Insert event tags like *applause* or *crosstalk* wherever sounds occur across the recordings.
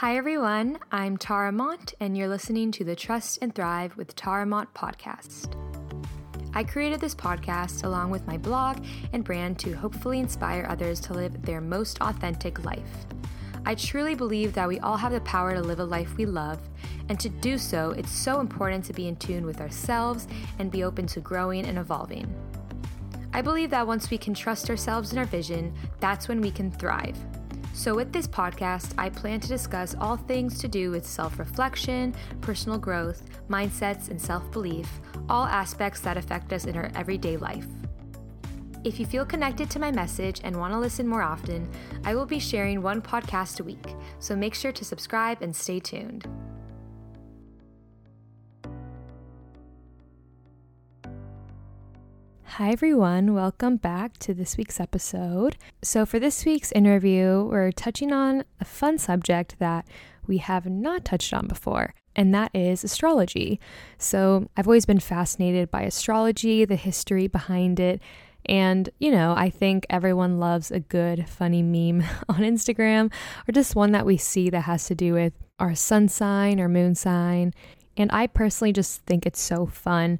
Hi, everyone. I'm Tara Mont, and you're listening to the Trust and Thrive with Tara Mont podcast. I created this podcast along with my blog and brand to hopefully inspire others to live their most authentic life. I truly believe that we all have the power to live a life we love, and to do so, it's so important to be in tune with ourselves and be open to growing and evolving. I believe that once we can trust ourselves and our vision, that's when we can thrive. So, with this podcast, I plan to discuss all things to do with self reflection, personal growth, mindsets, and self belief, all aspects that affect us in our everyday life. If you feel connected to my message and want to listen more often, I will be sharing one podcast a week, so make sure to subscribe and stay tuned. Hi, everyone. Welcome back to this week's episode. So, for this week's interview, we're touching on a fun subject that we have not touched on before, and that is astrology. So, I've always been fascinated by astrology, the history behind it. And, you know, I think everyone loves a good, funny meme *laughs* on Instagram or just one that we see that has to do with our sun sign or moon sign. And I personally just think it's so fun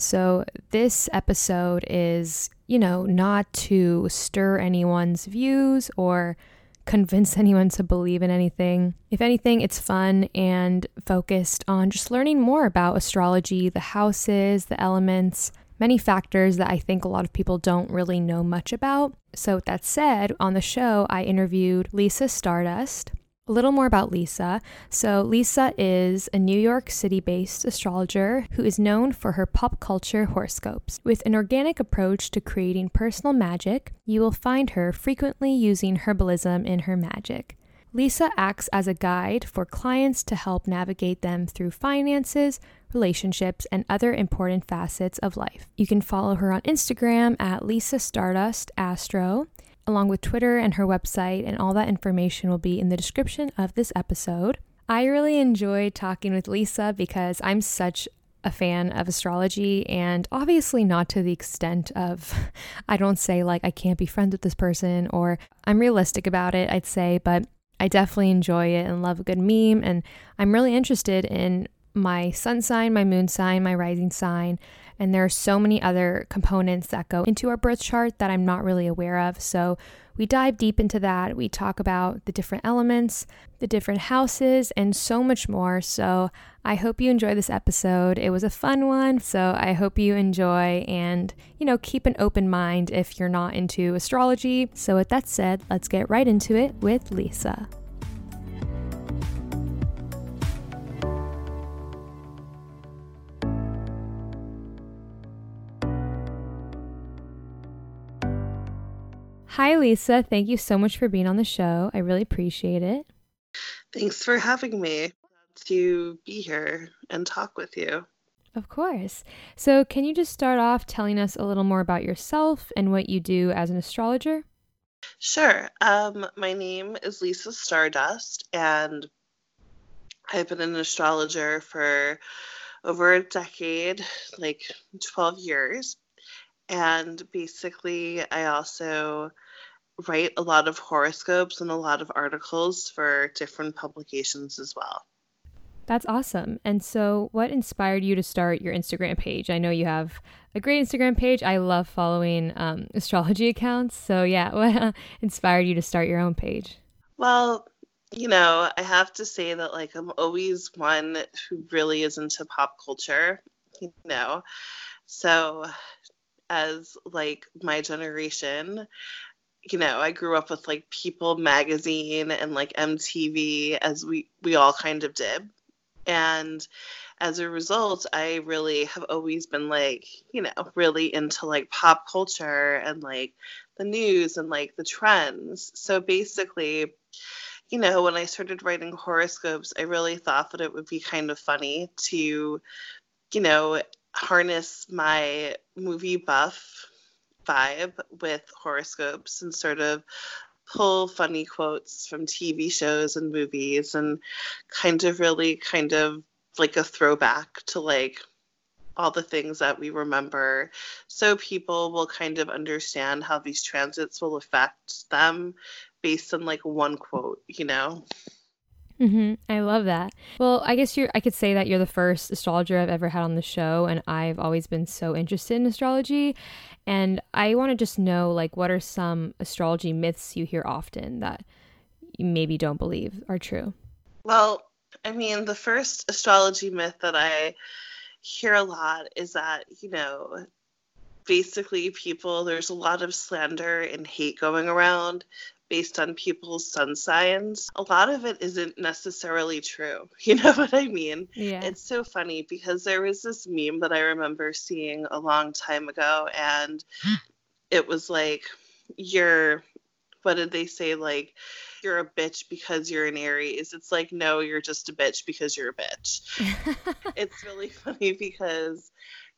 so, this episode is, you know, not to stir anyone's views or convince *laughs* anyone to believe in anything. If anything, it's fun and focused on just learning more about astrology, the houses, the elements, many factors that I think a lot of people don't really know much about. So, with that said, on the show, I interviewed Lisa Stardust. A little more about Lisa. So, Lisa is a New York City based astrologer who is known for her pop culture horoscopes. With an organic approach to creating personal magic, you will find her frequently using herbalism in her magic. Lisa acts as a guide for clients to help navigate them through finances, relationships, and other important facets of life. You can follow her on Instagram at Lisa Stardust Astro along with Twitter and her website, and all that information will be in the description of this episode. I really enjoyed talking with Lisa because I'm such a fan of astrology and obviously not to the extent of *laughs* I don't say like I can't be friends with this person or I'm realistic about it, I'd say, but I definitely enjoy it and love a good meme and I'm really interested in my sun sign, my moon sign, my rising sign, and there are so many other components that go into our birth chart that I'm not really aware of. So we dive deep into that. We talk about the different elements, the different houses, and so much more. So I hope you enjoy this episode. It was a fun one. So I hope you enjoy and, you know, keep an open mind if you're not into astrology. So with that said, let's get right into it with Lisa. Hi, Lisa. Thank you so much for being on the show. I really appreciate it. Thanks for having me to be here and talk with you. Of course. So, can you just start off telling us a little more about yourself and what you do as an astrologer? Sure. Um, my name is Lisa Stardust, and I've been an astrologer for over a decade, like 12 years. And basically, I also write a lot of horoscopes and a lot of articles for different publications as well. That's awesome. And so, what inspired you to start your Instagram page? I know you have a great Instagram page. I love following um, astrology accounts. So, yeah, *laughs* what inspired you to start your own page? Well, you know, I have to say that, like, I'm always one who really is into pop culture, you know. So, as like my generation, you know, I grew up with like People magazine and like MTV as we we all kind of did. And as a result, I really have always been like, you know, really into like pop culture and like the news and like the trends. So basically, you know, when I started writing horoscopes, I really thought that it would be kind of funny to, you know, harness my movie buff vibe with horoscopes and sort of pull funny quotes from TV shows and movies and kind of really kind of like a throwback to like all the things that we remember so people will kind of understand how these transits will affect them based on like one quote, you know. Mm-hmm. I love that. Well, I guess you're. I could say that you're the first astrologer I've ever had on the show, and I've always been so interested in astrology. And I want to just know, like, what are some astrology myths you hear often that you maybe don't believe are true? Well, I mean, the first astrology myth that I hear a lot is that you know basically people there's a lot of slander and hate going around based on people's sun signs. A lot of it isn't necessarily true. *laughs* You know what I mean? Yeah. It's so funny because there was this meme that I remember seeing a long time ago and *gasps* it was like you're what did they say like you're a bitch because you're an Aries. It's like no, you're just a bitch because you're a bitch. *laughs* it's really *laughs* funny because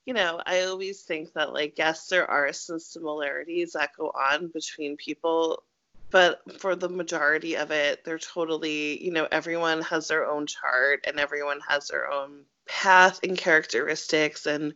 you know, I always think that, like, yes, there are some similarities that go on between people, but for the majority of it, they're totally, you know, everyone has their own chart and everyone has their own path and characteristics and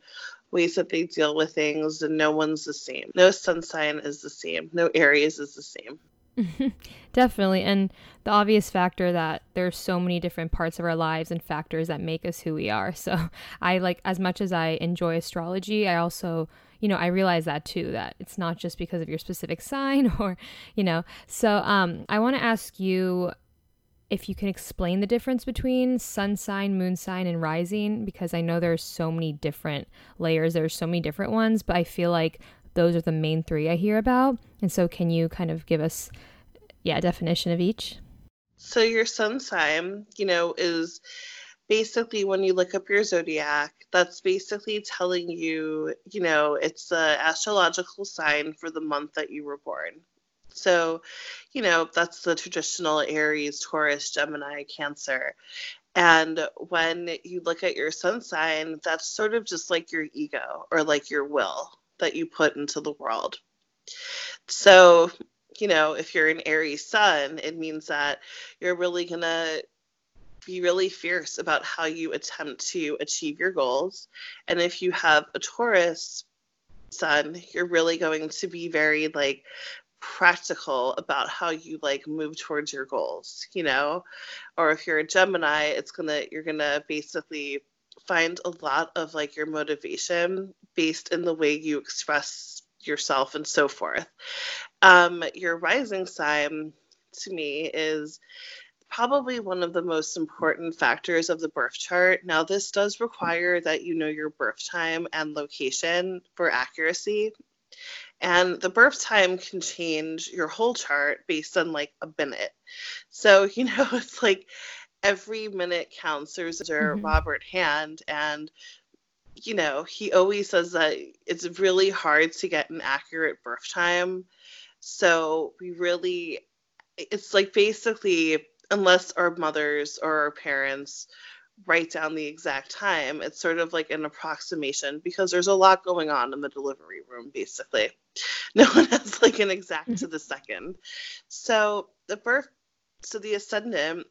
ways that they deal with things, and no one's the same. No sun sign is the same, no Aries is the same. *laughs* Definitely. And the obvious factor that there's so many different parts of our lives and factors that make us who we are. *laughs* So I like as much as I enjoy astrology, I also, you know, I realize that too, that it's not just because of your specific sign *laughs* or, you know. So um I want to ask you if you can explain the difference between sun sign, moon sign, and rising, because I know there's so many different layers, there's so many different ones, but I feel like those are the main three I hear about. And so, can you kind of give us, yeah, a definition of each? So, your sun sign, you know, is basically when you look up your zodiac, that's basically telling you, you know, it's the astrological sign for the month that you were born. So, you know, that's the traditional Aries, Taurus, Gemini, Cancer. And when you look at your sun sign, that's sort of just like your ego or like your will that you put into the world. So, you know, if you're an Aries sun, it means that you're really going to be really fierce about how you attempt to achieve your goals. And if you have a Taurus sun, you're really going to be very like practical about how you like move towards your goals, you know? Or if you're a Gemini, it's to you're to basically find a lot of like your motivation based in the way you express yourself and so forth. Um, your rising sign to me is probably one of the most important factors of the birth chart. Now, this does require that you know your birth time and location for accuracy. And the birth time can change your whole chart based on like a minute. So, *laughs* you know, it's like every minute counts. There's mm-hmm. Robert Hand, and you know, he always says that it's really hard to get an accurate birth time. So we really, it's like basically, unless our mothers or our parents write down the exact time, it's sort of like an approximation because there's a lot going on in the delivery room, basically. *laughs* No one has like an exact mm-hmm. to the second. So the birth, so the ascendant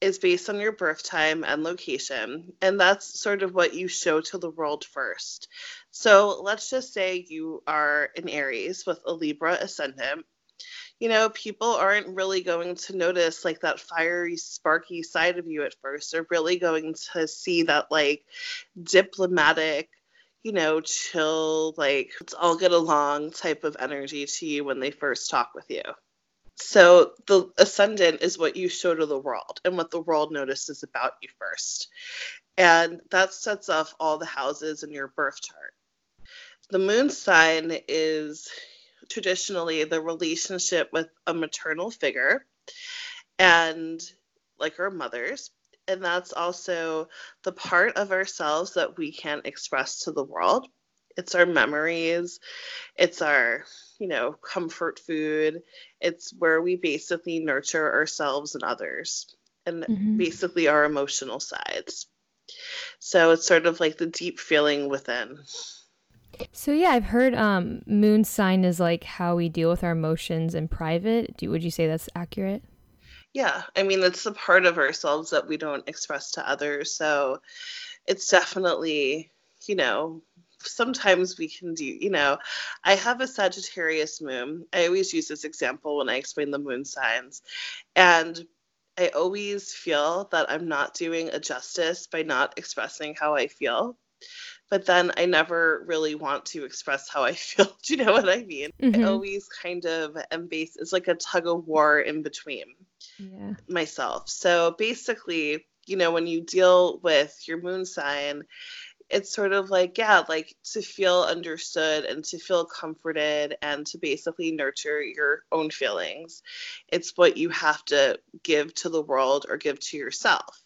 is based on your birth time and location, and that's sort of what you show to the world first. So let's just say you are an Aries with a Libra ascendant. You know, people aren't really going to notice like that fiery, sparky side of you at first. They're really going to see that like diplomatic, you know, chill, like let's all get along type of energy to you when they first talk with you. So the ascendant is what you show to the world and what the world notices about you first. And that sets off all the houses in your birth chart. The moon sign is traditionally the relationship with a maternal figure and like our mothers. And that's also the part of ourselves that we can't express to the world. It's our memories, it's our you know, comfort food. It's where we basically nurture ourselves and others and mm-hmm. basically our emotional sides. So it's sort of like the deep feeling within. So yeah, I've heard um, moon sign is like how we deal with our emotions in private. Do, would you say that's accurate? Yeah, I mean it's the part of ourselves that we don't express to others. So it's definitely, you know, sometimes we can do, you know, I have a Sagittarius moon. I always use this example when I explain the moon signs. And I always feel that I'm not doing a justice by not expressing how I feel. But then I never really want to express how I *laughs* feel. Do you know what I mean? Mm-hmm. I always kind of am based, it's like a tug of war in between yeah. myself. So basically, you know, when you deal with your moon sign, it's sort of like yeah like to feel understood and to feel comforted and to basically nurture your own feelings it's what you have to give to the world or give to yourself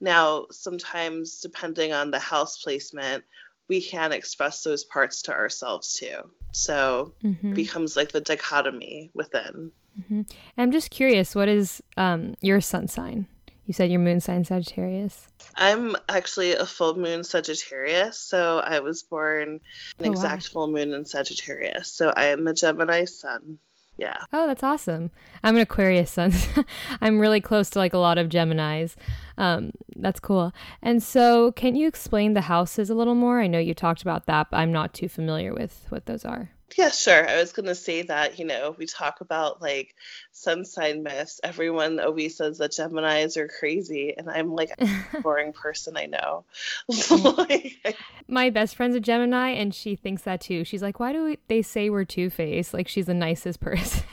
now sometimes depending on the house placement we can express those parts to ourselves too so mm-hmm. becomes like the dichotomy within mm-hmm. i'm just curious what is um, your sun sign you said your moon sign Sagittarius. I'm actually a full moon Sagittarius, so I was born an oh, exact wow. full moon in Sagittarius. So I am a Gemini sun. Yeah. Oh, that's awesome. I'm an Aquarius sun. *laughs* I'm really close to like a lot of Geminis. Um, that's cool. And so, can you explain the houses a little more? I know you talked about that, but I'm not too familiar with what those are. Yeah, sure. I was going to say that, you know, we talk about like sun sign myths. Everyone always says that Geminis are crazy. And I'm like a *laughs* boring person I know. *laughs* like, My best friend's a Gemini and she thinks that too. She's like, why do we, they say we're two faced? Like she's the nicest *laughs* person,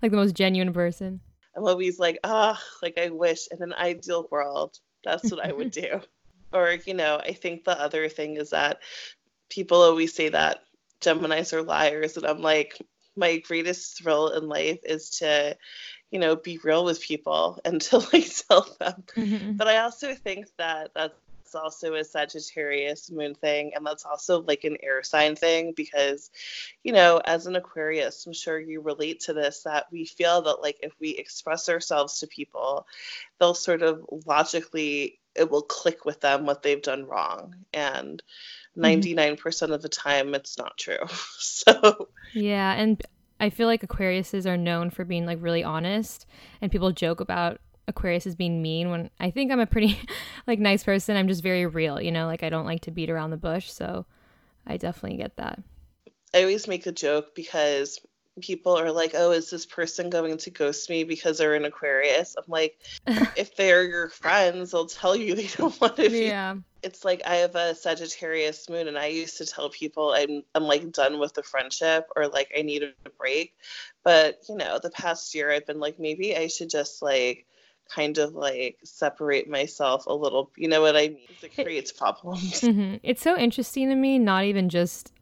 like the most genuine person. I'm always like, ah, oh, like I wish in an ideal world, that's what I would do. or, you know, I think the other thing is that people always say that Geminis are liars. And I'm like, my greatest thrill in life is to, you know, be real with people *laughs* and to like tell them. Mm-hmm. But I also think that that's also a Sagittarius moon thing, and that's also like an air sign thing because, you know, as an Aquarius, I'm sure you relate to this that we feel that like if we express ourselves to people, they'll sort of logically it will click with them what they've done wrong and 99% mm-hmm. of the time it's not true. *laughs* so Yeah, and I feel like Aquariuses are known for being like really honest and people joke about Aquarius as being mean when I think I'm a pretty *laughs* like nice person. I'm just very real, you know, like I don't like to beat around the bush, so I definitely get that. I always make a joke because people are like, "Oh, is this person going to ghost me because they're an Aquarius?" I'm like, *laughs* if they're your friends, they'll tell you they don't want to be. Yeah. It's like I have a Sagittarius moon, and I used to tell people I'm I'm like done with the friendship or like I need a break. But you know, the past year I've been like, maybe I should just like kind of like separate myself a little. You know what I mean? It creates problems. Mm-hmm. It's so interesting to me, not even just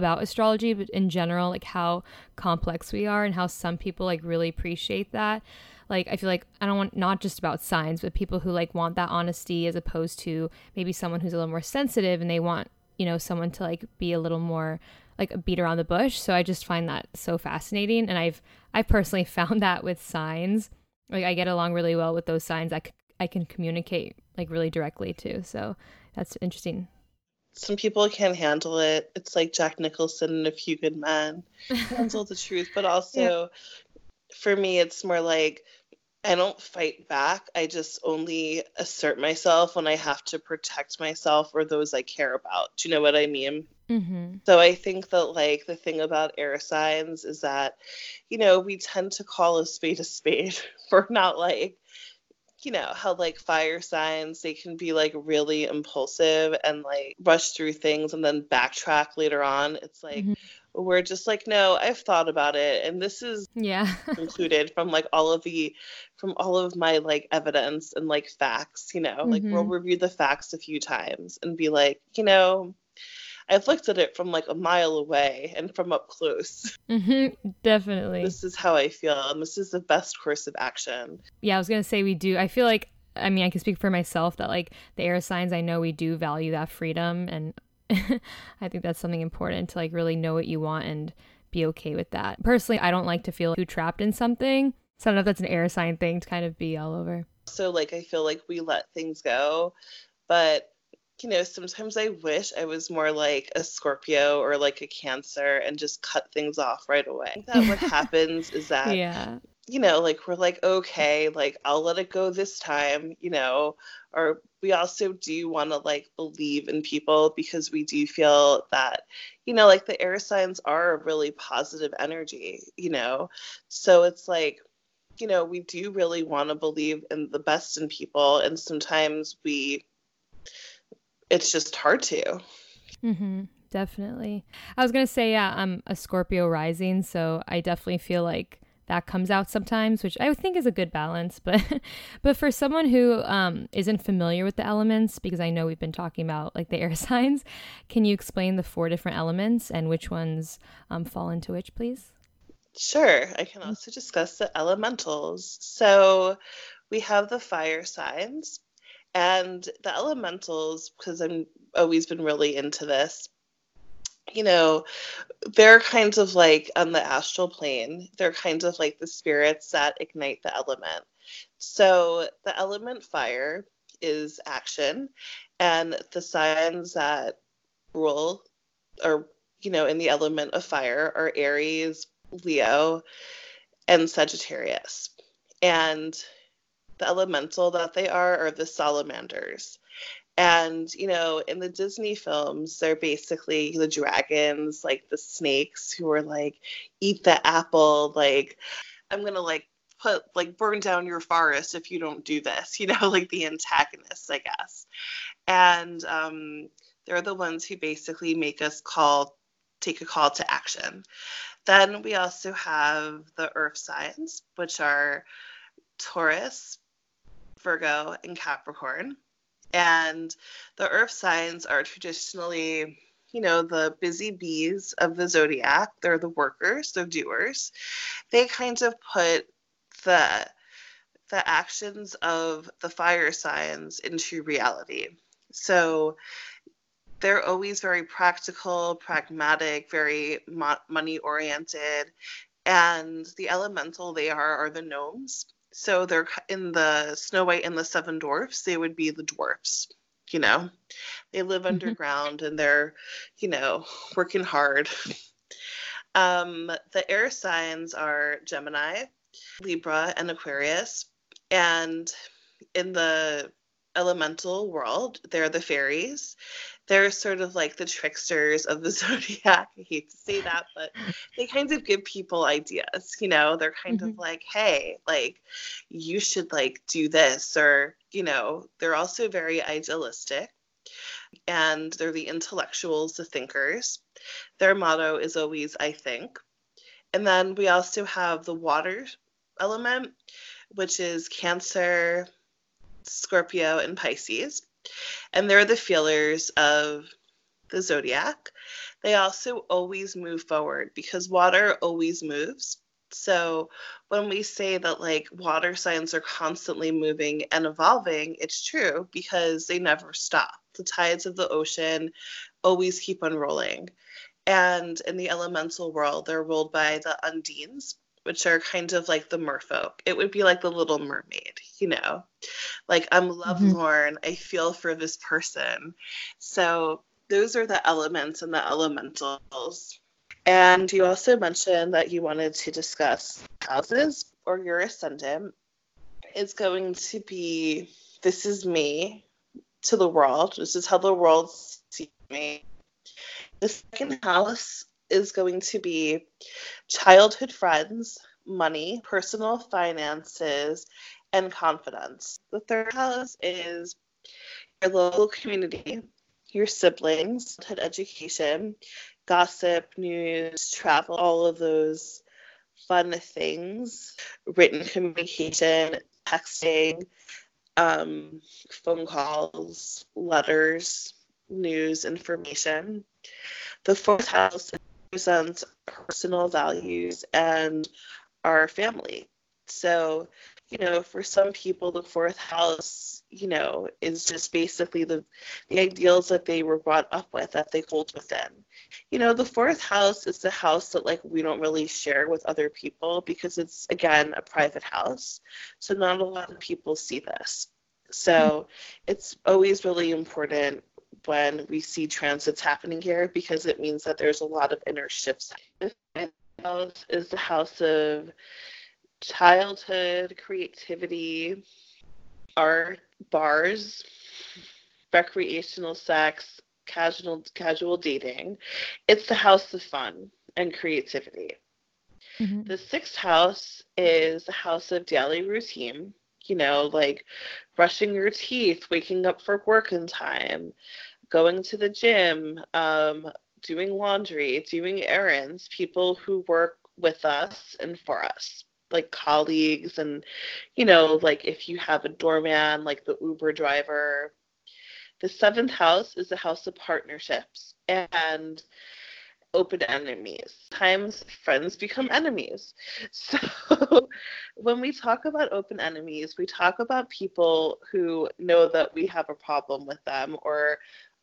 about astrology, but in general, like how complex we are and how some people like really appreciate that. Like I feel like I don't want not just about signs, but people who like want that honesty as opposed to maybe someone who's a little more sensitive and they want, you know, someone to like be a little more like a beat around the bush. So I just find that so fascinating. And I've I've personally *laughs* found that with signs. Like I get along really well with those signs. I, c- I can communicate like really directly too. So that's interesting some people can handle it. It's like Jack Nicholson and A Few Good Men *laughs* handle the truth, but also yeah. for me, it's more like I don't fight back. I just only assert myself when I have to protect myself or those I care about. Do you know what I mean? Mm-hmm. So I think that like the thing about air signs is that, you know, we tend to call a spade a spade. *laughs* We're not like you know how like fire signs they can be like really impulsive and like rush through things and then backtrack later on it's like mm-hmm. we're just like no i've thought about it and this is yeah *laughs* included from like all of the from all of my like evidence and like facts you know mm-hmm. like we'll mm-hmm. review the facts a few times and be like you know I've looked at it from like a mile away and from up close. Mm-hmm, definitely. This is how I feel, and this is the best course of action. Yeah, I was gonna say we do. I feel like I mean I can speak for myself that like the air signs I know we do value that freedom, and *laughs* I think that's something important to like really know what you want and be okay with that. Personally, I don't like to feel too trapped in something. So I don't know if that's an air sign thing to kind of be all over. So like I feel like we let things go, but you know, sometimes I wish I was more like a Scorpio or like a Cancer and just cut things off right away. *laughs* That what happens is that, yeah. you know, like we're like, okay, like I'll let it go this time, you know, or we also do want to like believe in people because we do feel that, you know, like the air signs are a really positive energy, you know, so it's like, you know, we do really want to believe in the best in people, and sometimes we, it's just hard to. Mm-hmm. Definitely. I was gonna say, yeah, I'm a Scorpio rising, so I definitely feel like that comes out sometimes, which I think is a good balance. *laughs* But but for someone who um, not familiar with the elements, because I know we've been talking about like the air *laughs* signs, can you explain the four different elements and which ones um, fall into which, please? Sure. I can also discuss the elementals. So we have the fire signs and the elementals, because I'm always been really into this you know, they're kind of like on the astral plane, they're kind of like the spirits that ignite the element. So the element fire is action, and the signs that rule or you know in the element of fire are Aries, Leo, and Sagittarius. And the elemental that they are are the salamanders. And, you know, in the Disney films, they're basically the dragons, like the snakes who are like, eat the apple, like, I'm going to like put, like, burn down your forest if you don't do this, *laughs* you know, like the antagonists, I guess. And um, they're the ones who basically make us call, take a call to action. Then we also have the earth signs, which are Taurus, Virgo, and Capricorn. And the earth signs are traditionally, you know, the busy bees of the zodiac. They're the workers, the doers. They kind of put the the actions of the fire signs into reality. So they're always very practical, pragmatic, very mo- money oriented. And the elemental they are are the gnomes so they're in the Snow White and the Seven Dwarfs, they would be the dwarfs. You know, they live mm-hmm. underground and they're, you know, working hard. um, the air signs are Gemini, Libra, and Aquarius. And in the elemental world, they're the fairies they're sort of like the tricksters of the *laughs* zodiac. I hate to say that, but they kind of give people ideas. You know, they're kind mm-hmm. of like, hey, like you should like do this, or you know, they're also very idealistic, and they're the intellectuals, the thinkers. Their motto is always, "I think." And then we also have the water element, which is Cancer, Scorpio, and Pisces and they're the feelers of the zodiac. They also always move forward because water always moves. So when we say that like water signs are constantly moving and evolving, it's true because they never stop. The tides of the ocean always keep on rolling. And in the elemental world, they're ruled by the undines, which are kind of like the merfolk. It would be like the little mermaid, you know? Like I'm mm-hmm. lovelorn, mm-hmm. I feel for this person. So those are the elements and the elementals. And you also mentioned that you wanted to discuss houses or your ascendant is going to be this is me to the world. This is how the world sees me. The second house is going to be childhood friends, money, personal finances, and confidence. The third house is your local community, your siblings, education, gossip, news, travel, all of those fun things, written communication, texting, um, phone calls, letters, news, information. The fourth house represents personal values and our family. So, you know, for some people, the fourth house, you know, is just basically the the ideals that they were brought up with that they hold within. You know, the fourth house is the house that like we don't really share with other people because it's again a private house. So not a lot of people see this. So it's always really important when we see transits happening here because it means that there's a lot of inner shifts. This house is the house of childhood, creativity, art, bars, recreational sex, casual casual dating. It's the house of fun and creativity. Mm-hmm. The sixth house is the house of daily routine, you know, like brushing your teeth, waking up for work in time, going to the gym, um, doing laundry, doing errands, people who work with us and for us, like colleagues, and, you know, like if you have a doorman, like the Uber driver. The seventh house is the house of partnerships. And open enemies. Times friends become enemies. *laughs* So when we talk about open enemies, we talk about people who know that we have a problem with them or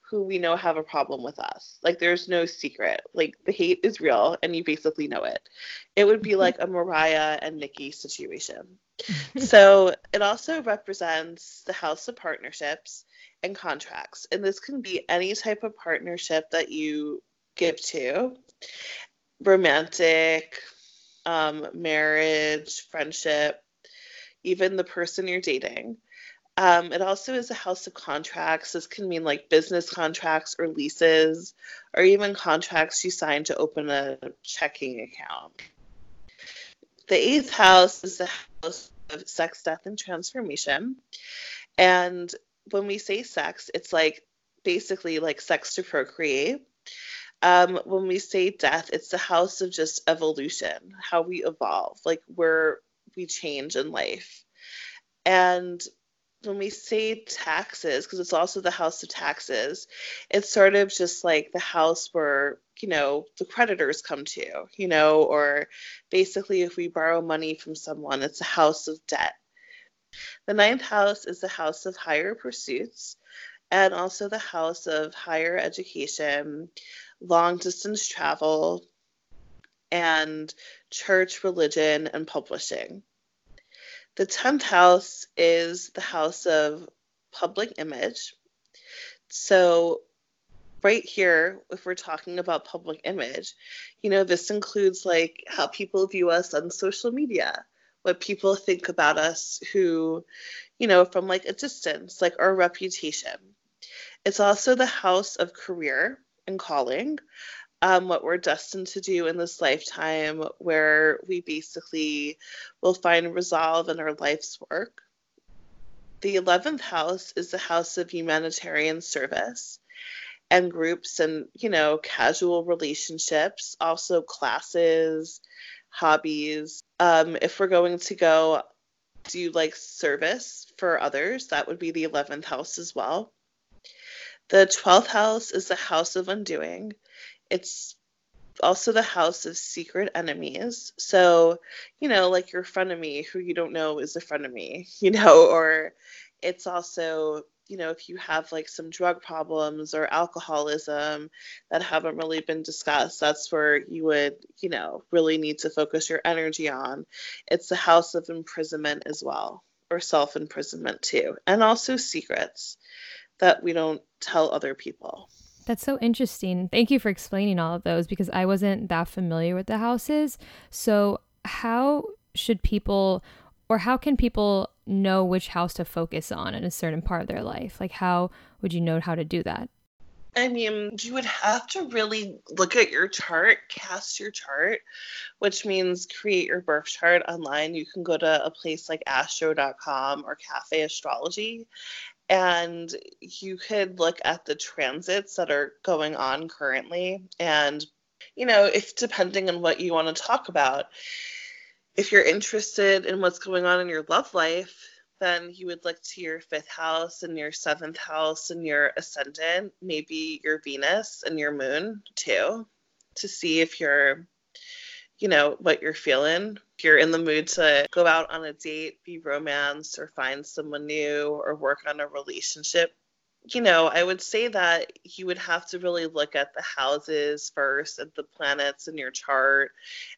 who we know have a problem with us. Like there's no secret. Like the hate is real and you basically know it. It would be mm-hmm. like a Mariah and Nicki situation. *laughs* so it also represents the house of partnerships and contracts. And this can be any type of partnership that you give to romantic, um, marriage, friendship, even the person you're dating. Um, it also is a house of contracts. This can mean like business contracts or leases, or even contracts you sign to open a checking account. The eighth house is the house of sex, death, and transformation. And when we say sex, it's like basically like sex to procreate. Um, when we say death, it's the house of just evolution, how we evolve, like where we change in life. And when we say taxes, because it's also the house of taxes, it's sort of just like the house where, you know, the creditors come to, you know, or basically if we borrow money from someone, it's a house of debt. The ninth house is the house of higher pursuits and also the house of higher education, long distance travel, and church, religion, and publishing. The 10th house is the house of public image. So, right here, if we're talking about public image, you know, this includes like how people view us on social media, what people think about us who, you know, from like a distance, like our reputation. It's also the house of career and calling, um, what we're destined to do in this lifetime, where we basically will find resolve in our life's work. The 11th house is the house of humanitarian service and groups and, you know, casual relationships, also classes, hobbies. Um, if we're going to go do like service for others, that would be the 11th house as well. The 12th house is the house of undoing. It's also the house of secret enemies. So, you know, like your frenemy who you don't know is a frenemy, *laughs* you know, or it's also, you know, if you have like some drug problems or alcoholism that haven't really been discussed, that's where you would, you know, really need to focus your energy on. It's the house of imprisonment as well, or self imprisonment too, and also secrets that we don't tell other people. That's so interesting. Thank you for explaining all of those because I wasn't that familiar with the houses. So, how should people or how can people know which house to focus on in a certain part of their life? Like, how would you know how to do that? I mean, you would have to really look at your chart, cast your chart, which means create your birth chart online. You can go to a place like astro.com or Cafe Astrology and you could look at the transits that are going on currently and you know if depending on what you want to talk about if you're interested in what's going on in your love life then you would look to your fifth house and your seventh house and your ascendant maybe your venus and your moon too to see if you're you know, what you're feeling. If you're in the mood to go out on a date, be romance, or find someone new, or work on a relationship, you know, I would say that you would have to really look at the houses first, at the planets in your chart,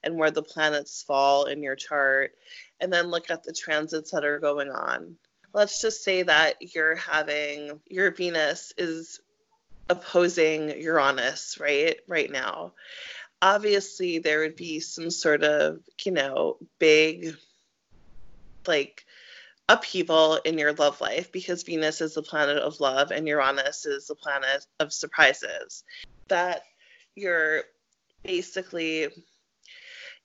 and where the planets fall in your chart, and then look at the transits that are going on. Let's just say that you're having your Venus is opposing Uranus, right? Right now obviously there would be some sort of, you know, big like upheaval in your love life because Venus is the planet of love and Uranus is the planet of surprises. That you're basically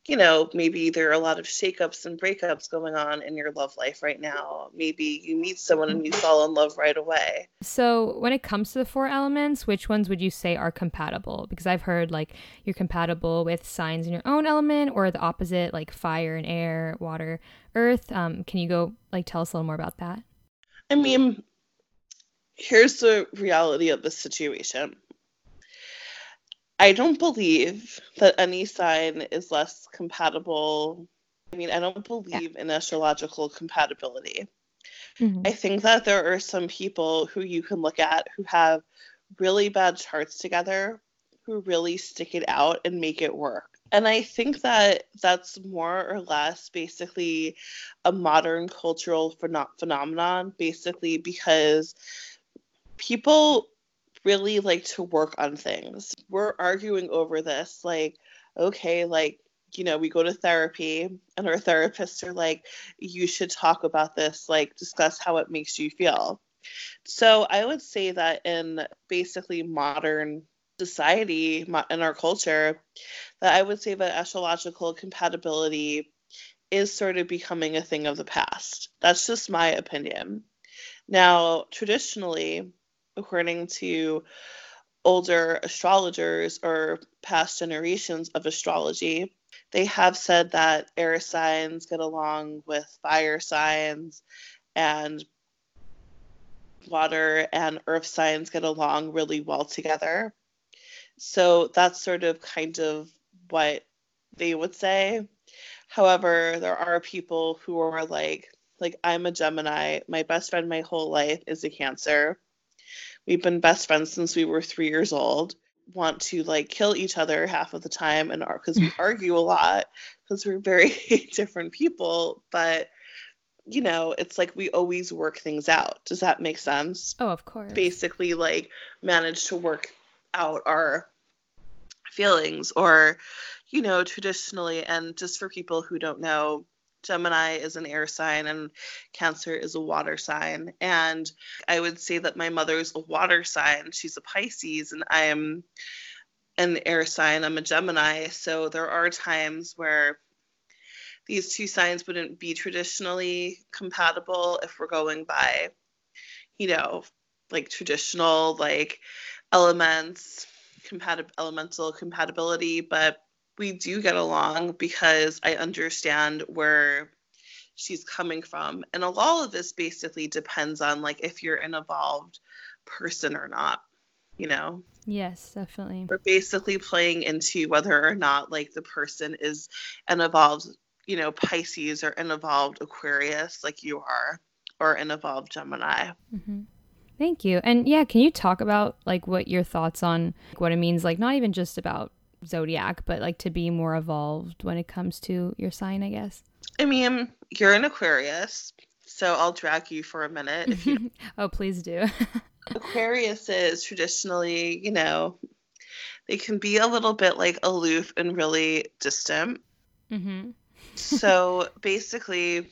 you know, maybe there are a lot of shakeups and breakups going on in your love life right now. Maybe you meet someone and you fall in love right away. So, when it comes to the four elements, which ones would you say are compatible? Because I've heard like you're compatible with signs in your own element or the opposite, like fire and air, water, earth. Um, can you go like tell us a little more about that? I mean, here's the reality of the situation I don't believe that any sign is less compatible. I mean, I don't believe yeah. in astrological compatibility. Mm-hmm. I think that there are some people who you can look at who have really bad charts together who really stick it out and make it work. And I think that that's more or less basically a modern cultural phen- phenomenon, basically because people really like to work on things. We're arguing over this, like, okay, like, you know, we go to therapy and our therapists are like, you should talk about this, like, discuss how it makes you feel. So I would say that in basically modern society in our culture, that I would say that astrological compatibility is sort of becoming a thing of the past. That's just my opinion. Now, traditionally, according to older astrologers or past generations of astrology, they have said that air signs get along with fire signs and water and earth signs get along really well together. So that's sort of kind of what they would say. However, there are people who are like, like I'm a Gemini. My best friend my whole life is a Cancer. We've been best friends since we were three years old. Want to like kill each other half of the time, and because we *laughs* argue a lot because we're very *laughs* different people. But you know, it's like we always work things out. Does that make sense? Oh, of course. Basically, like manage to work out our feelings, or you know, traditionally, and just for people who don't know, Gemini is an air sign and Cancer is a water sign. And I would say that my mother's a water sign. She's a Pisces, and I am an air sign. I'm a Gemini. So there are times where these two signs wouldn't be traditionally compatible if we're going by, you know, like traditional, like elements, compatible elemental compatibility. But we do get along because I understand where she's coming from. And a lot of this basically depends on like if you're an evolved person or not, you know? Yes, definitely. We're basically playing into whether or not like the person is an evolved, you know, Pisces or an evolved Aquarius like you are, or an evolved Gemini. Mm-hmm. Thank you. And yeah, can you talk about like what your thoughts on what it means, like not even just about zodiac, but like to be more evolved when it comes to your sign, I guess. I mean, you're an Aquarius, so I'll drag you for a minute if you. *laughs* oh, please do. *laughs* Aquarius is traditionally, you know, they can be a little bit like aloof and really distant. Mm-hmm. so *laughs* basically,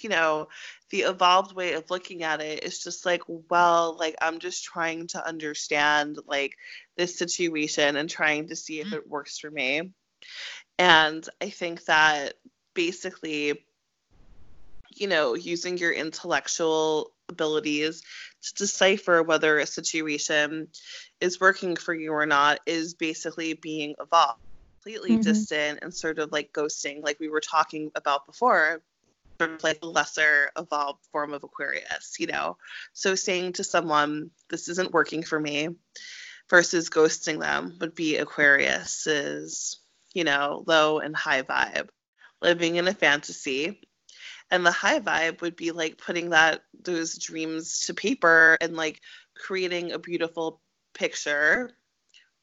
you know, the evolved way of looking at it is just like, well, like I'm just trying to understand like this situation and trying to see if mm. it works for me. And I think that basically, you know, using your intellectual abilities to decipher whether a situation is working for you or not is basically being evolved completely mm-hmm. distant and sort of like ghosting like we were talking about before sort of like a lesser evolved form of aquarius you know so saying to someone this isn't working for me versus ghosting them would be Aquarius's, you know, low and high vibe, living in a fantasy. And the high vibe would be like putting that those dreams to paper and like creating a beautiful picture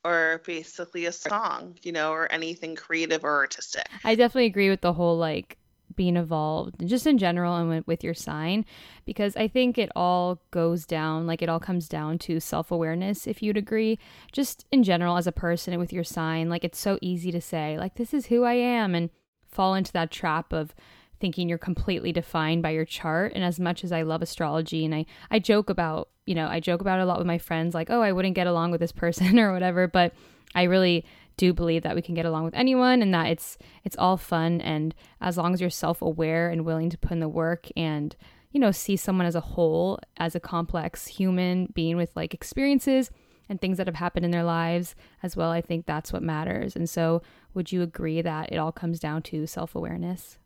or basically a song, you know, or anything creative or artistic. I definitely agree with the whole like being evolved just in general and with your sign because i think it all goes down like it all comes down to self-awareness if you'd agree. Just in general as a person with your sign like it's so easy to say like this is who i am and fall into that trap of thinking you're completely defined by your chart. And as much as i love astrology and i i joke about you know i joke about it a lot with my friends like oh i wouldn't get along with this person *laughs* or whatever but i really do believe that we can get along with anyone and that it's it's all fun. And as long as you're self-aware and willing to put in the work and you know see someone as a whole as a complex human being with like experiences and things that have happened in their lives as well i think that's what matters. And so would you agree that it all comes down to self-awareness?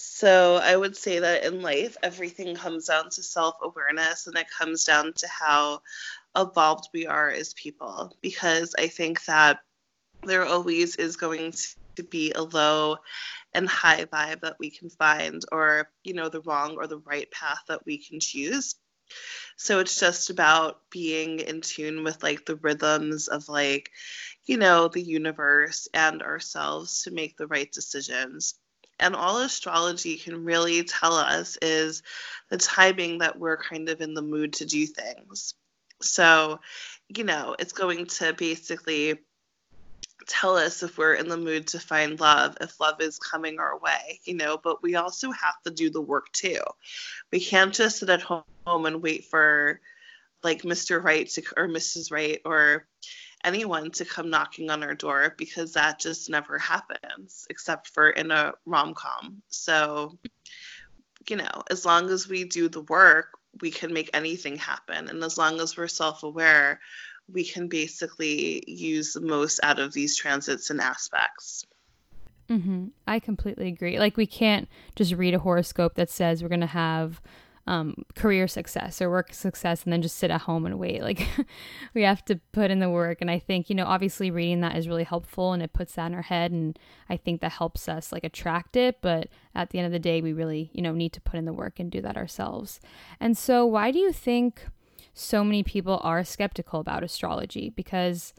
So I would say that in life, everything comes down to self awareness and it comes down to how evolved we are as people. Because I think that there always is going to be a low and high vibe that we can find, or, you know, the wrong or the right path that we can choose. So it's just about being in tune with like the rhythms of like, you know, the universe and ourselves to make the right decisions. And all astrology can really tell us is the timing that we're kind of in the mood to do things. So, you know, it's going to basically tell us if we're in the mood to find love, if love is coming our way, you know, but we also have to do the work too. We can't just sit at home and wait for like Mr. Right to, or Mrs. Right or anyone to come knocking on our door because that just never happens except for in a rom-com. So, you know, as long as we do the work, we can make anything happen and as long as we're self-aware, we can basically use the most out of these transits and aspects. Mm-hmm. I completely agree. Like, we can't just read a horoscope that says we're going to have um, career success or work success and then just sit at home and wait. Like *laughs* we have to put in the work. And I think, you know, obviously reading that is really helpful and it puts that in our head. And I think that helps us like attract it. But at the end of the day, we really, you know, need to put in the work and do that ourselves. And so, why do you think so many people are skeptical about astrology? Because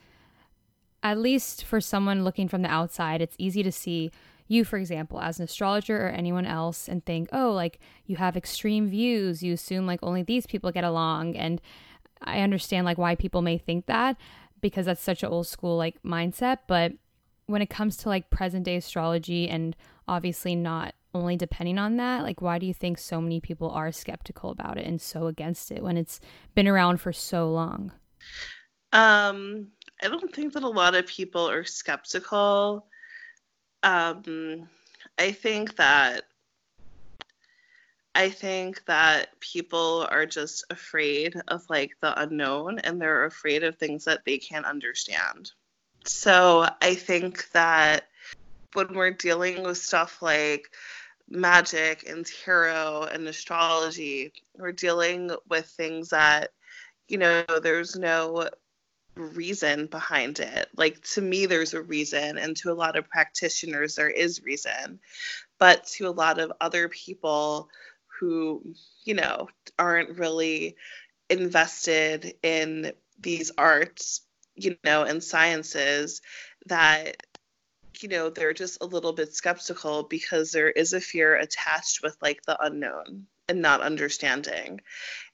at least for someone looking from the outside, it's easy to see you, for example, as an astrologer or anyone else, and think, oh, like you have extreme views, you assume like only these people get along. And I understand like why people may think that because that's such an old school like mindset. But when it comes to like present day astrology and obviously not only depending on that, like why do you think so many people are skeptical about it and so against it when it's been around for so long? Um, I don't think that a lot of people are skeptical. Um, I think that I think that people are just afraid of like the unknown and they're afraid of things that they can't understand. So I think that when we're dealing with stuff like magic and tarot and astrology, we're dealing with things that, you know, there's no reason behind it. Like to me, there's a reason, and to a lot of practitioners, there is reason. But to a lot of other people who, you know, aren't really invested in these arts, you know, and sciences, that you know they're just a little bit skeptical because there is a fear attached with like the unknown and not understanding.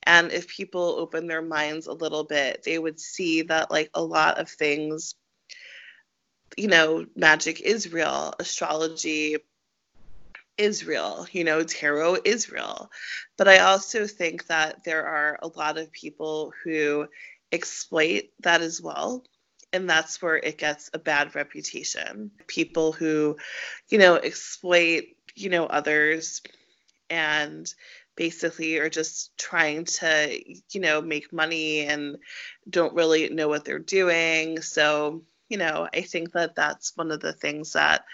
And if people open their minds a little bit, they would see that, like, a lot of things, you know, magic is real, astrology is real, you know, tarot is real. But I also think that there are a lot of people who exploit that as well. And that's where it gets a bad reputation. People who, you know, exploit, you know, others and basically are just trying to, you know, make money and don't really know what they're doing. So, you know, I think that that's one of the things that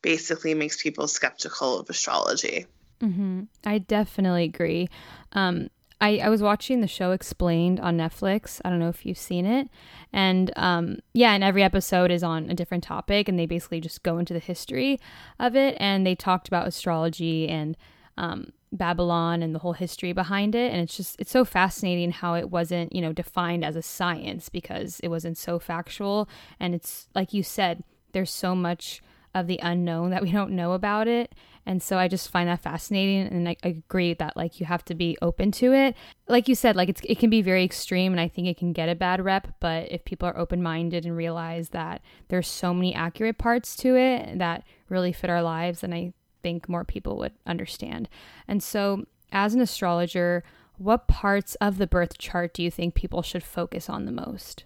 basically makes people skeptical of astrology. Mm-hmm. I definitely agree. Um, I, I was watching the show Explained on Netflix. I don't know if you've seen it. And um, yeah, and every episode is on a different topic, and they basically just go into the history of it. And they talked about astrology and um, Babylon and the whole history behind it. And it's just, it's so fascinating how it wasn't, you know, defined as a science because it wasn't so factual. And it's, like you said, there's so much of the unknown that we don't know about it. And so I just find that fascinating. And I, I agree that, like, you have to be open to it. Like you said, like, it's, it can be very extreme and I think it can get a bad rep. But if people are open minded and realize that there's so many accurate parts to it that really fit our lives, and I think more people would understand. And so, as an astrologer, what parts of the birth chart do you think people should focus on the most?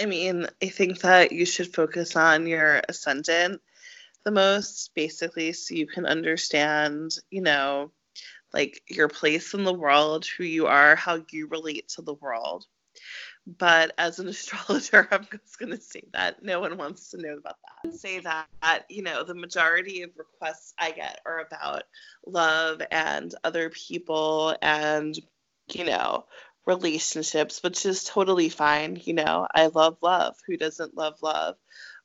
I mean, I think that you should focus on your ascendant the most, basically, so you can understand, you know, like your place in the world, who you are, how you relate to the world. But as an *laughs* astrologer, I'm just going to say that no one wants to know about that. Say that, you know, the majority of requests I get are about love and other people and, you know, relationships, which is totally fine. You know, I love love. Who doesn't love love?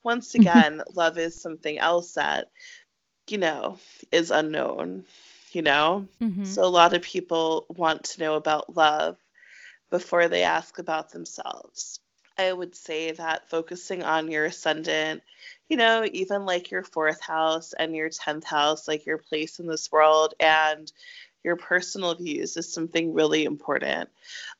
Once *laughs* again, love is something else that, you know, is unknown, you know? Mm-hmm. So a lot of people want to know about love before they ask about themselves. I would say that focusing on your ascendant, you know, even like your fourth house and your 10th house, like your place in this world and your personal views is something really important.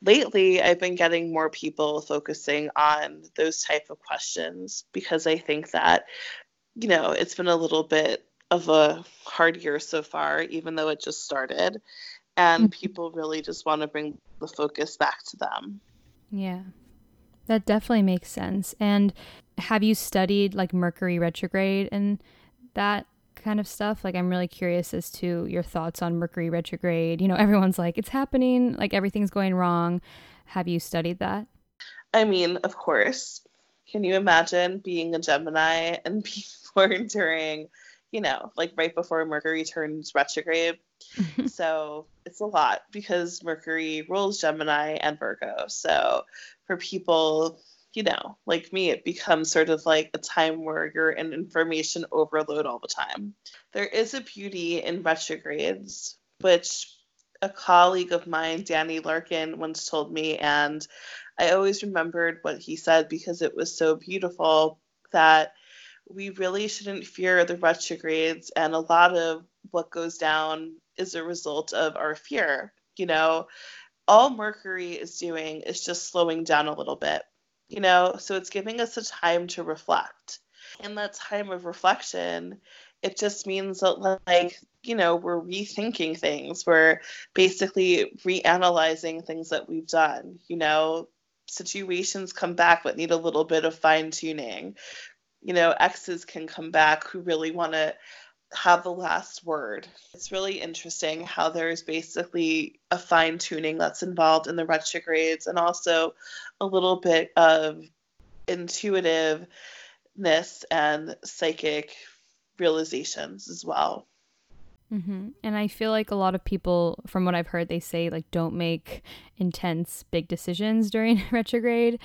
Lately, I've been getting more people focusing on those type of questions because I think that, you know, it's been a little bit of a hard year so far, even though it just started. And mm-hmm. people really just want to bring the focus back to them. Yeah. That definitely makes sense. And have you studied like Mercury retrograde and that kind of stuff. Like, I'm really curious as to your thoughts on Mercury retrograde. You know, everyone's like, it's happening, like, everything's going wrong. Have you studied that? I mean, of course. Can you imagine being a Gemini and *laughs* being born during, you know, like right before Mercury turns retrograde? *laughs* so it's a lot because Mercury rules Gemini and Virgo. So for people you know, like me, it becomes sort of like a time where you're in information overload all the time. There is a beauty in retrogrades, which a colleague of mine, Danny Larkin, once told me, and I always remembered what he said because it was so beautiful that we really shouldn't fear the retrogrades, and a lot of what goes down is a result of our fear. You know, all Mercury is doing is just slowing down a little bit you know so it's giving us a time to reflect. In that time of reflection it just means that like you know we're rethinking things. We're basically reanalyzing things that we've done. You know situations come back but need a little bit of fine tuning you know exes can come back who really want to have the last word. It's really interesting how there's basically a fine tuning that's involved in the retrogrades and also a little bit of intuitiveness and psychic realizations as well. Mm-hmm. And I feel like a lot of people, from what I've heard, they say like don't make intense big decisions during *laughs* retrograde.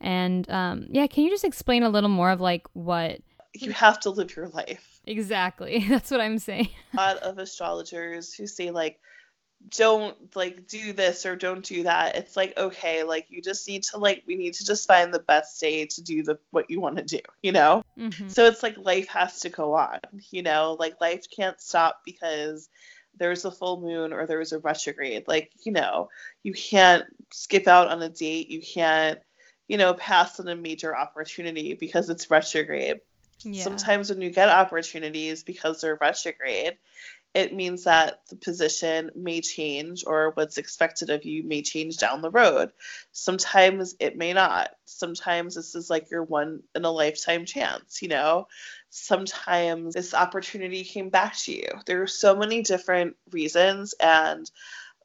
And um, yeah, can you just explain a little more of like what you have to live your life? Exactly. *laughs* That's what I'm saying. *laughs* a lot of astrologers who say like don't like do this or don't do that. It's like okay, like you just need to like we need to just find the best day to do the what you want to do, you know? Mm-hmm. So it's like life has to go on, you know? Like life can't stop because there's a full moon or there's a retrograde. Like, you know, you can't skip out on a date, you can't, you know, pass on a major opportunity because it's retrograde. Yeah. Sometimes when you get opportunities because they're retrograde, it means that the position may change or what's expected of you may change down the road. Sometimes it may not. Sometimes this is like your one in a lifetime chance, you know? Sometimes this opportunity came back to you. There are so many different reasons and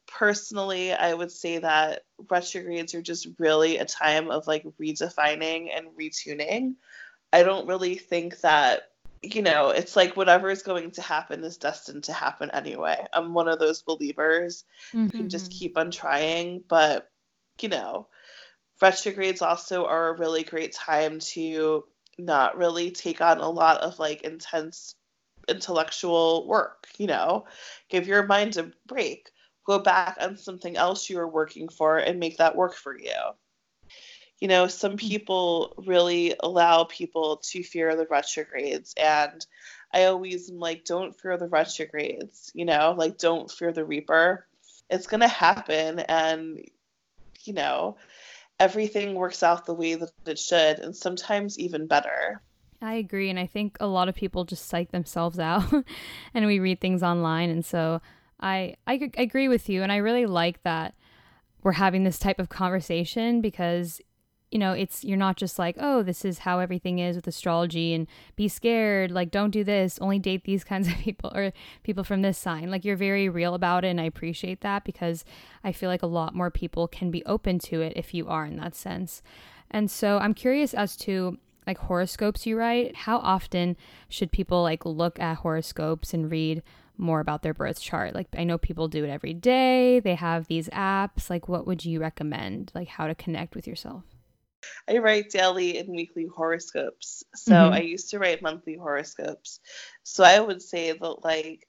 personally i would say that retrogrades are just really a time of like redefining and retuning I don't really think that, you know, it's like whatever is going to happen is destined to happen anyway. I'm one of those believers mm-hmm. who can just keep on trying. But, you know, retrogrades also are a really great time to not really take on a lot of like intense intellectual work, you know, give your mind a break, go back on something else you were working for and make that work for you you know, some mm. people really allow people to fear the retrogrades. And I always am like, don't fear the retrogrades, you know, like, don't fear the Reaper. It's going to happen. And, you know, everything works out the way that it should, and sometimes even better. I agree. And I think a lot of people just psych themselves *laughs* out and we read things online. And so I, I, I agree with you. And I really like that we're having this type of conversation because you know, it's you're not just like, oh, this is how everything is with astrology and be scared, like don't do this, only date these *laughs* kinds of people or people from this sign. Like you're very real about it and I appreciate that because I feel like a lot more people can be open to it if you are in that sense. And so I'm curious as to like horoscopes you write, how often should people like look at horoscopes and read more about their birth chart? Like I know people do it every day. They have these apps. Like what would you recommend? Like how to connect with yourself? I write daily and weekly horoscopes. So mm-hmm. I used to write monthly horoscopes. So I would say that like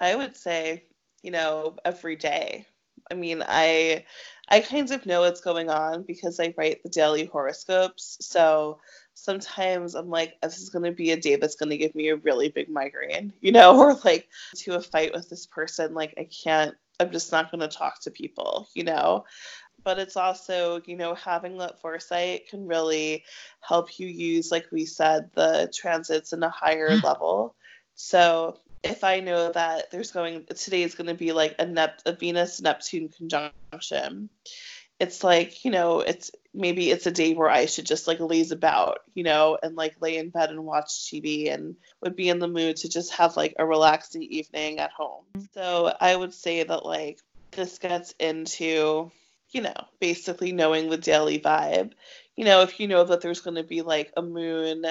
I would say, you know, every day. I mean, I I kind of know what's going on because I write the daily horoscopes. So sometimes I'm like, this is going to be a day that's going to give me a really big migraine, you know, *laughs* or like to a fight with this person, like I can't, I'm just not going to talk to people, you know but it's also, you know, having that foresight can really help you use, like we said, the transits in a higher mm. level. So if I know that there's going today is going to be like a, Nep- a Venus Neptune conjunction, it's like you know it's maybe it's a day where I should just like laze about, you know, and like lay in bed and watch TV and would be in the mood to just have like a relaxing evening at home. So I would say that like this gets into you know, basically knowing the daily vibe. You know, if you know that there's going to be like a moon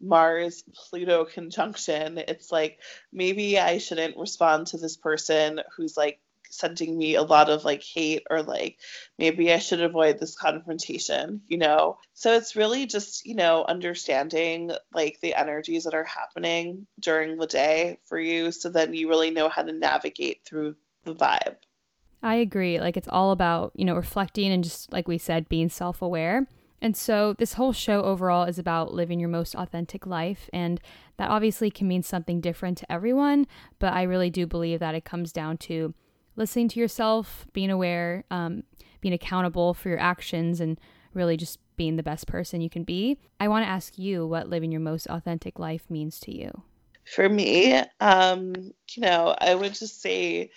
Mars Pluto conjunction, it's like maybe I shouldn't respond to this person who's like sending me a lot of like hate or like maybe I should avoid this confrontation, you know? So it's really just, you know, understanding like the energies that are happening during the day for you so then you really know how to navigate through the vibe. I agree. Like it's all about, you know, reflecting and just like we said, being self aware. And so this whole show overall is about living your most authentic life. And that obviously can mean something different to everyone. But I really do believe that it comes down to listening to yourself, being aware, um, being accountable for your actions, and really just being the best person you can be. I want to ask you what living your most authentic life means to you. For me, um, you know, I would just say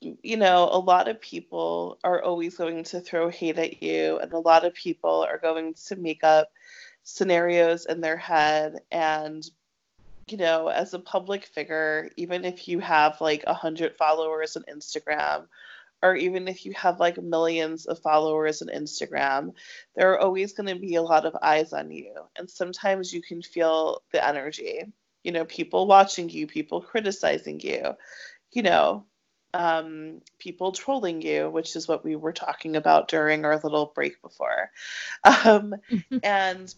you know, a lot of people are always going to throw hate at you, and a lot of people are going to make up scenarios in their head. And, you know, as a public figure, even if you have like a hundred followers on Instagram, or even if you have like millions of followers on Instagram, there are always going to be a lot of eyes on you. And sometimes you can feel the energy, you know, people watching you, people criticizing you, you know, um, people trolling you, which is what we were talking about during our little break before. *laughs* Um, *laughs* and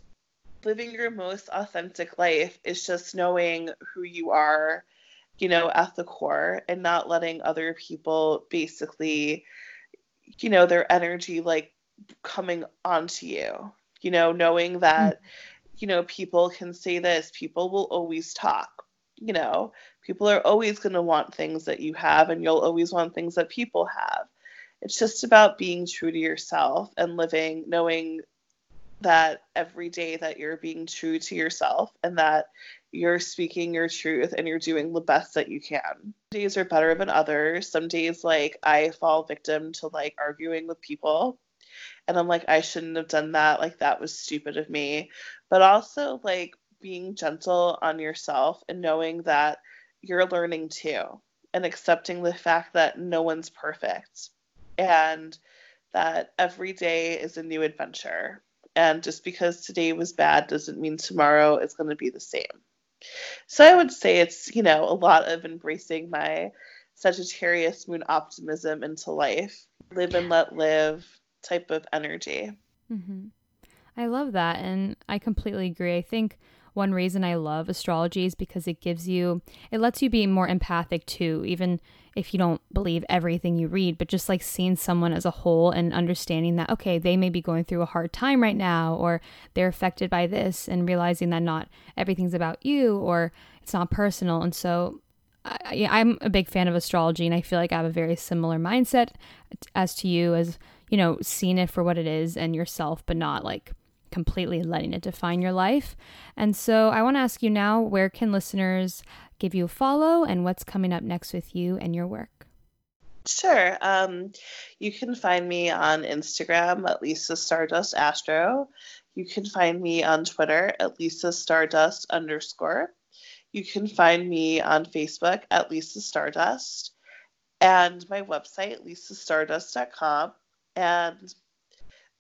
living your most authentic life is just knowing who you are, you know, at the core and not letting other people basically, you know, their energy like coming onto you, you know, knowing that, mm-hmm. you know, people can say this, people will always talk, you know, People are always going to want things that you have, and you'll always want things that people have. It's just about being true to yourself and living, knowing that every day that you're being true to yourself and that you're speaking your truth and you're doing the best that you can. Some days are better than others. Some days, like, I fall victim to like arguing with people. And I'm like, I shouldn't have done that. Like, that was stupid of me. But also, like, being gentle on yourself and knowing that you're learning too and accepting the fact that no one's perfect and that every day is a new adventure. And just because today was bad doesn't mean tomorrow is going to be the same. So I would say it's, you know, a lot of embracing my Sagittarius moon optimism into life, live and let live type of energy. Mm-hmm. I love that. And I completely agree. I think one reason I love astrology is because it gives you, it lets you be more empathic too, even if you don't believe everything you read, but just like seeing someone as a whole and understanding that, okay, they may be going through a hard time right now, or they're affected by this, and realizing that not everything's about you or it's not personal. And so I, I'm a big fan of astrology, and I feel like I have a very similar mindset as to you, as you know, seeing it for what it is and yourself, but not like completely letting it define your life. And so I want to ask you now where can listeners give you a follow and what's coming up next with you and your work? Sure. Um, you can find me on Instagram at Lisa Stardust Astro. You can find me on Twitter at Lisa Stardust underscore. You can find me on Facebook at Lisa Stardust and my website, lisastardust.com. And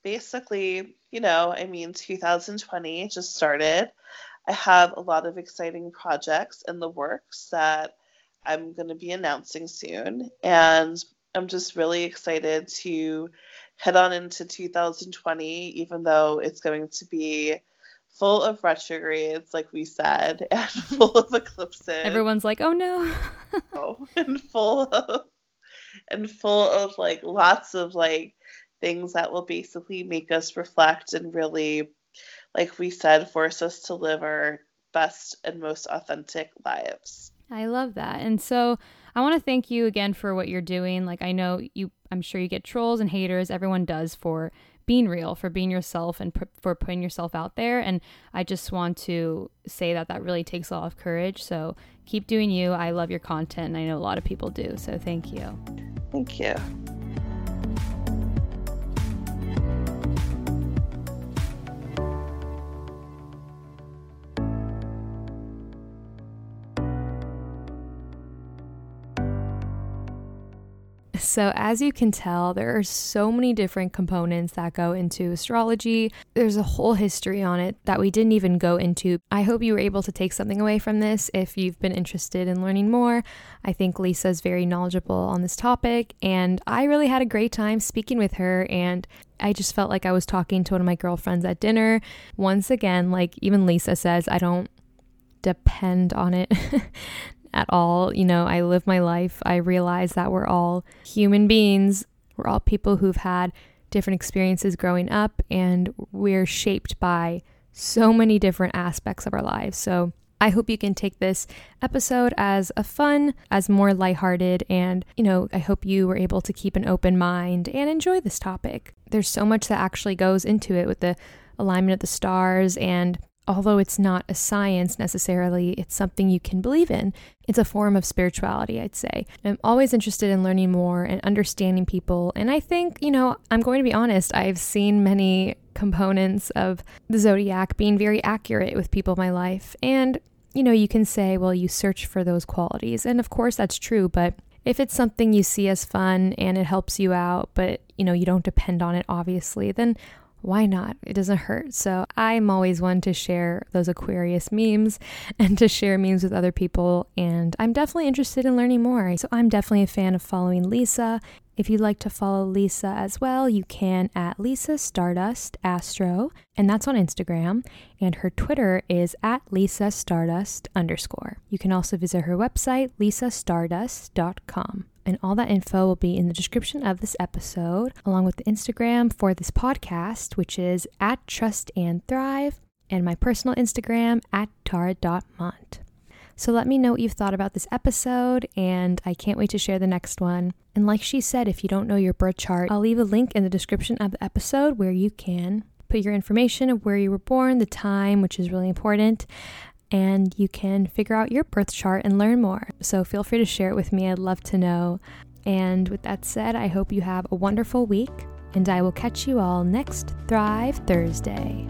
basically, you know, I mean, 2020 just started. I have a lot of exciting projects in the works that I'm going to be announcing soon. And I'm just really excited to head on into 2020, even though it's going to be full of retrogrades, like we said, *laughs* and full of eclipses. Everyone's like, oh no. *laughs* oh, and full of and full of like lots of like things that will basically make us reflect and really, like we said, force us to live our best and most authentic lives. I love that. And so I want to thank you again for what you're doing. Like I know you I'm sure you get trolls and haters, everyone does for being real, for being yourself and pr- for putting yourself out there and I just want to say that that really takes a lot of courage. So keep doing you. I love your content and I know a lot of people do. So thank you. Thank you. So, as you can tell, there are so many different components that go into astrology. There's a whole history on it that we didn't even go into. I hope you were able to take something away from this if you've been interested in learning more. I think Lisa is very knowledgeable on this topic, and I really had a great time speaking with her. And I just felt like I was talking to one of my girlfriends at dinner. Once again, like even Lisa says, I don't depend on it *laughs* at all. You know, I live my life. I realize that we're all human beings. We're all people who've had different experiences growing up, and we're shaped by so many different aspects of our lives. So, I hope you can take this episode as a fun, as more lighthearted, and you know, I hope you were able to keep an open mind and enjoy this topic. There's so much that actually goes into it with the alignment of the stars and although it's not a science necessarily, it's something you can believe in. It's a form of spirituality, I'd say. I'm always interested in learning more and understanding people. And I think, you know, I'm going to be honest, I've seen many components of the zodiac being very accurate with people in my life. And, you know, you can say, well, you search for those qualities. And of course, that's true. But if it's something you see as fun and it helps you out, but you know, you don't depend on it obviously, then why not? It doesn't hurt. So I'm always one to share those Aquarius memes *laughs* and to share memes with other people. And I'm definitely interested in learning more. So I'm definitely a fan of following Lisa. If you'd like to follow Lisa as well, you can at Lisa Stardust Astro, and that's on Instagram. And her Twitter is at Lisa Stardust underscore. You can also visit her website, lisastardust.com. And all that info will be in the description of this episode, along with the Instagram for this podcast, which is at Trust and Thrive, and my personal Instagram at tara.mont. So let me know what you've thought about this episode, and I can't wait to share the next one. And like she said, if you don't know your birth chart, I'll leave a link in the description of the episode where you can put your information of where you were born, the time, which is really important, and you can figure out your birth chart and learn more. So feel free to share it with me. I'd love to know. And with that said, I hope you have a wonderful week, and I will catch you all next Thrive Thursday.